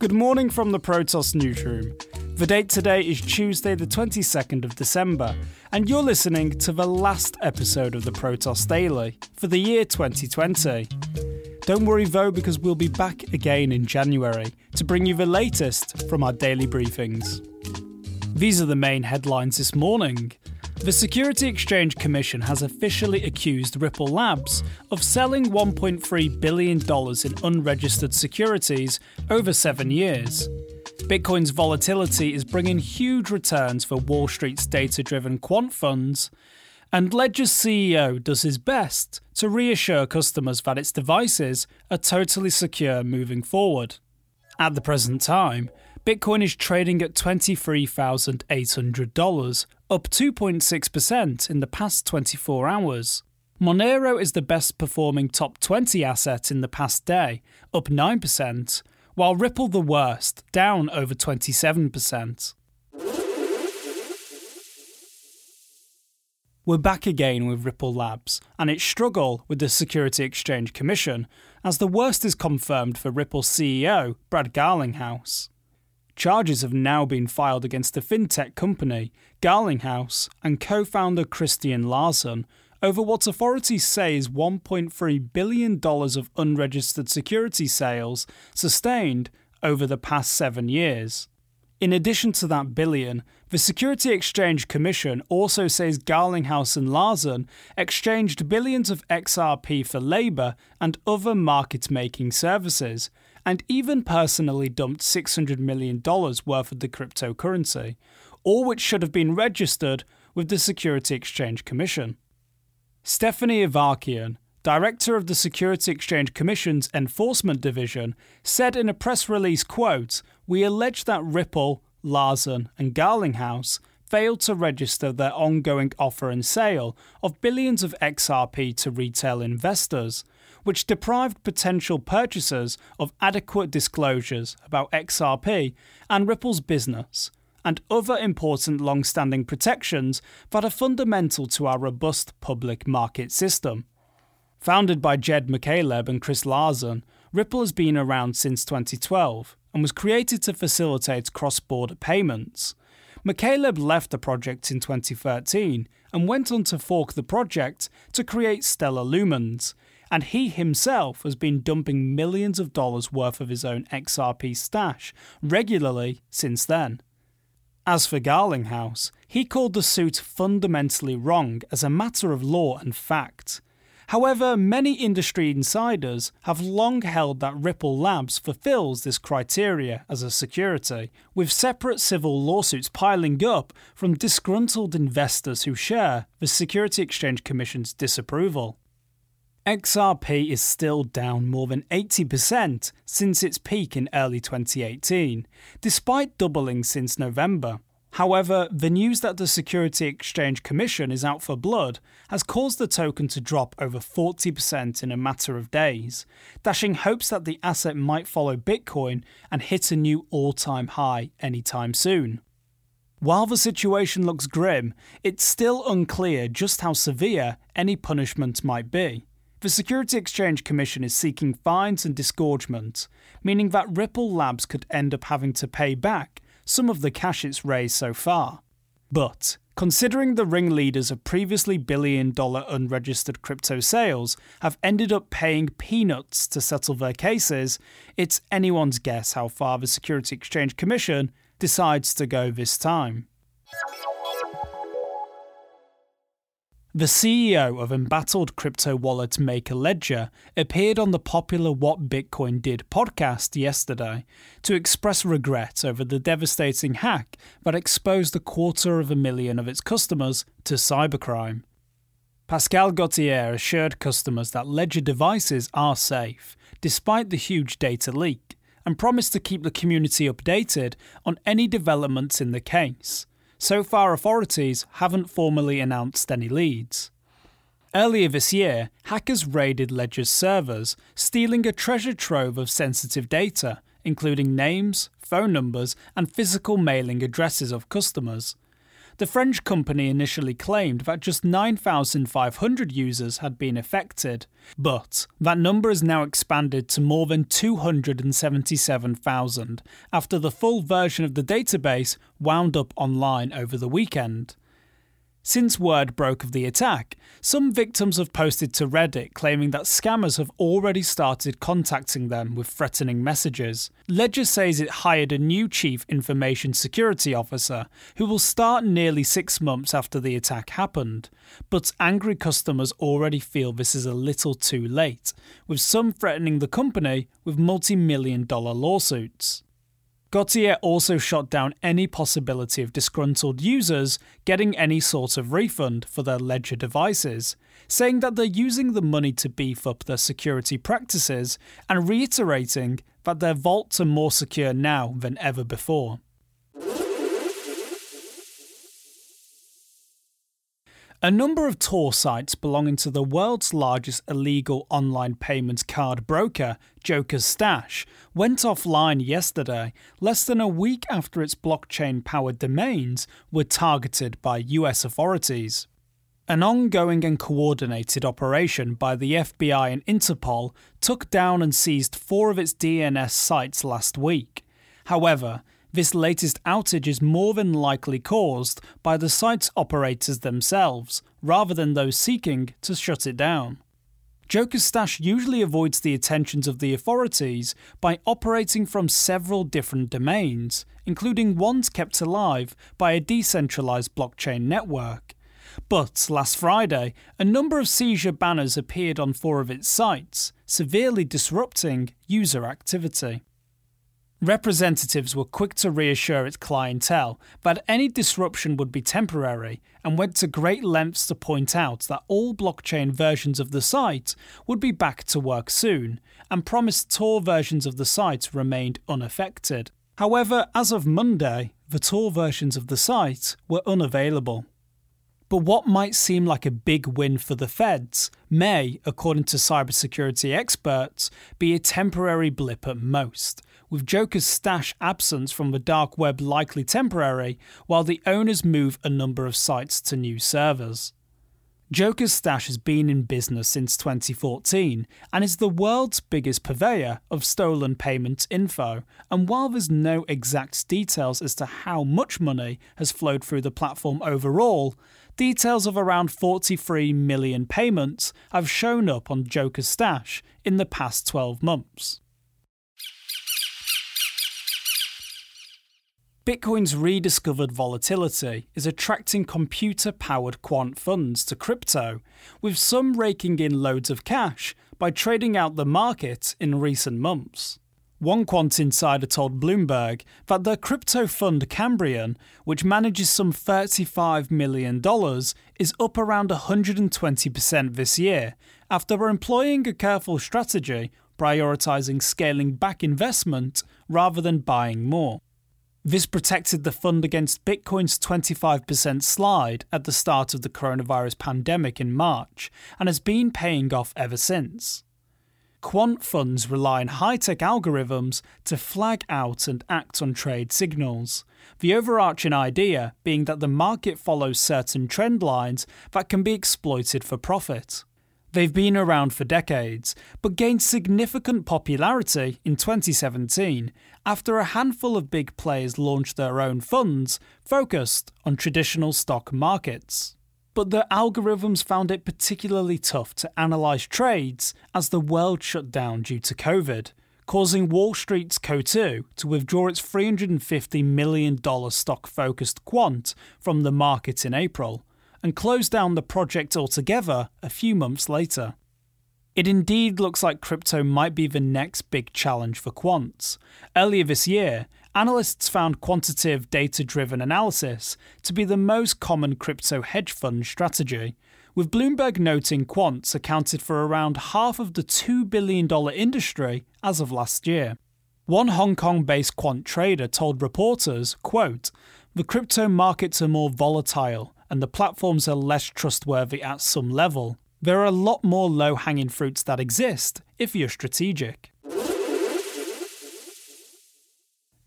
Good morning from the Protos newsroom. The date today is Tuesday, the 22nd of December, and you're listening to the last episode of the Protos Daily for the year 2020. Don't worry though, because we'll be back again in January to bring you the latest from our daily briefings. These are the main headlines this morning. The Security Exchange Commission has officially accused Ripple Labs of selling $1.3 billion in unregistered securities over seven years. Bitcoin's volatility is bringing huge returns for Wall Street's data driven quant funds, and Ledger's CEO does his best to reassure customers that its devices are totally secure moving forward. At the present time, Bitcoin is trading at $23,800, up 2.6% in the past 24 hours. Monero is the best performing top 20 asset in the past day, up 9%, while Ripple the worst, down over 27%. We're back again with Ripple Labs and its struggle with the Security Exchange Commission, as the worst is confirmed for Ripple CEO Brad Garlinghouse. Charges have now been filed against the fintech company, Garlinghouse, and co founder Christian Larsen over what authorities say is $1.3 billion of unregistered security sales sustained over the past seven years. In addition to that billion, the Security Exchange Commission also says Garlinghouse and Larsen exchanged billions of XRP for labour and other market making services, and even personally dumped $600 million worth of the cryptocurrency, all which should have been registered with the Security Exchange Commission. Stephanie Avakian, director of the Security Exchange Commission's Enforcement Division, said in a press release quote, "We allege that Ripple, Larsen, and Garlinghouse failed to register their ongoing offer and sale of billions of XRP to retail investors, which deprived potential purchasers of adequate disclosures about XRP and Ripple's business, and other important long standing protections that are fundamental to our robust public market system. Founded by Jed McCaleb and Chris Larsen, Ripple has been around since 2012 and was created to facilitate cross border payments. McCaleb left the project in 2013 and went on to fork the project to create Stellar Lumens, and he himself has been dumping millions of dollars worth of his own XRP stash regularly since then. As for Garlinghouse, he called the suit fundamentally wrong as a matter of law and fact. However, many industry insiders have long held that Ripple Labs fulfills this criteria as a security, with separate civil lawsuits piling up from disgruntled investors who share the Security Exchange Commission's disapproval. XRP is still down more than 80% since its peak in early 2018, despite doubling since November. However, the news that the Security Exchange Commission is out for blood has caused the token to drop over 40% in a matter of days, dashing hopes that the asset might follow Bitcoin and hit a new all time high anytime soon. While the situation looks grim, it's still unclear just how severe any punishment might be. The Security Exchange Commission is seeking fines and disgorgement, meaning that Ripple Labs could end up having to pay back some of the cash it's raised so far. But, considering the ringleaders of previously billion dollar unregistered crypto sales have ended up paying peanuts to settle their cases, it's anyone's guess how far the Security Exchange Commission decides to go this time. The CEO of embattled crypto wallet maker Ledger appeared on the popular What Bitcoin Did podcast yesterday to express regret over the devastating hack that exposed a quarter of a million of its customers to cybercrime. Pascal Gauthier assured customers that Ledger devices are safe, despite the huge data leak, and promised to keep the community updated on any developments in the case. So far, authorities haven't formally announced any leads. Earlier this year, hackers raided Ledger's servers, stealing a treasure trove of sensitive data, including names, phone numbers, and physical mailing addresses of customers. The French company initially claimed that just 9,500 users had been affected, but that number has now expanded to more than 277,000 after the full version of the database wound up online over the weekend. Since word broke of the attack, some victims have posted to Reddit claiming that scammers have already started contacting them with threatening messages. Ledger says it hired a new chief information security officer who will start nearly six months after the attack happened. But angry customers already feel this is a little too late, with some threatening the company with multi million dollar lawsuits. Gauthier also shot down any possibility of disgruntled users getting any sort of refund for their Ledger devices, saying that they're using the money to beef up their security practices and reiterating that their vaults are more secure now than ever before. A number of Tor sites belonging to the world's largest illegal online payments card broker, Joker's Stash, went offline yesterday, less than a week after its blockchain powered domains were targeted by US authorities. An ongoing and coordinated operation by the FBI and Interpol took down and seized four of its DNS sites last week. However, this latest outage is more than likely caused by the site's operators themselves, rather than those seeking to shut it down. Joker's Stash usually avoids the attentions of the authorities by operating from several different domains, including ones kept alive by a decentralized blockchain network. But last Friday, a number of seizure banners appeared on four of its sites, severely disrupting user activity. Representatives were quick to reassure its clientele that any disruption would be temporary and went to great lengths to point out that all blockchain versions of the site would be back to work soon and promised Tor versions of the site remained unaffected. However, as of Monday, the Tor versions of the site were unavailable. But what might seem like a big win for the feds may, according to cybersecurity experts, be a temporary blip at most, with Joker's stash absence from the dark web likely temporary, while the owners move a number of sites to new servers. Joker's Stash has been in business since 2014 and is the world's biggest purveyor of stolen payment info. And while there's no exact details as to how much money has flowed through the platform overall, details of around 43 million payments have shown up on Joker's Stash in the past 12 months. Bitcoin's rediscovered volatility is attracting computer powered quant funds to crypto, with some raking in loads of cash by trading out the market in recent months. One quant insider told Bloomberg that their crypto fund Cambrian, which manages some $35 million, is up around 120% this year after employing a careful strategy prioritizing scaling back investment rather than buying more. This protected the fund against Bitcoin's 25% slide at the start of the coronavirus pandemic in March and has been paying off ever since. Quant funds rely on high tech algorithms to flag out and act on trade signals. The overarching idea being that the market follows certain trend lines that can be exploited for profit. They've been around for decades, but gained significant popularity in 2017 after a handful of big players launched their own funds focused on traditional stock markets. But the algorithms found it particularly tough to analyse trades as the world shut down due to COVID, causing Wall Street's Coatue to withdraw its $350 million stock focused quant from the market in April and close down the project altogether a few months later. It indeed looks like crypto might be the next big challenge for quants. Earlier this year, analysts found quantitative data driven analysis to be the most common crypto hedge fund strategy, with Bloomberg noting quants accounted for around half of the $2 billion industry as of last year. One Hong Kong based quant trader told reporters, quote, The crypto markets are more volatile and the platforms are less trustworthy at some level. There are a lot more low hanging fruits that exist if you're strategic.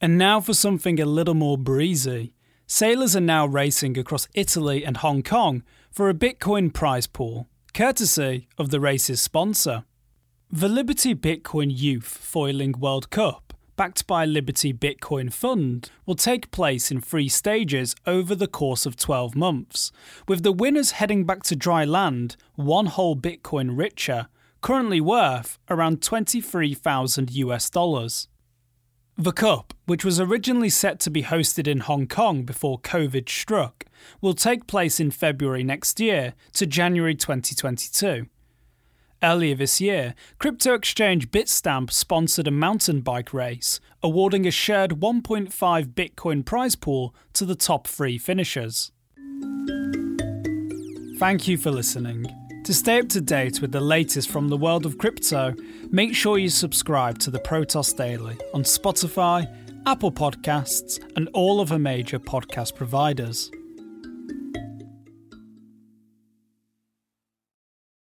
And now for something a little more breezy. Sailors are now racing across Italy and Hong Kong for a Bitcoin prize pool, courtesy of the race's sponsor. The Liberty Bitcoin Youth Foiling World Cup, backed by Liberty Bitcoin Fund, will take place in three stages over the course of 12 months, with the winners heading back to dry land one whole Bitcoin richer, currently worth around 23,000 US dollars. The Cup, which was originally set to be hosted in Hong Kong before COVID struck, will take place in February next year to January 2022. Earlier this year, crypto exchange Bitstamp sponsored a mountain bike race, awarding a shared 1.5 Bitcoin prize pool to the top three finishers. Thank you for listening. To stay up to date with the latest from the world of crypto, make sure you subscribe to the Protos Daily on Spotify, Apple Podcasts, and all other major podcast providers.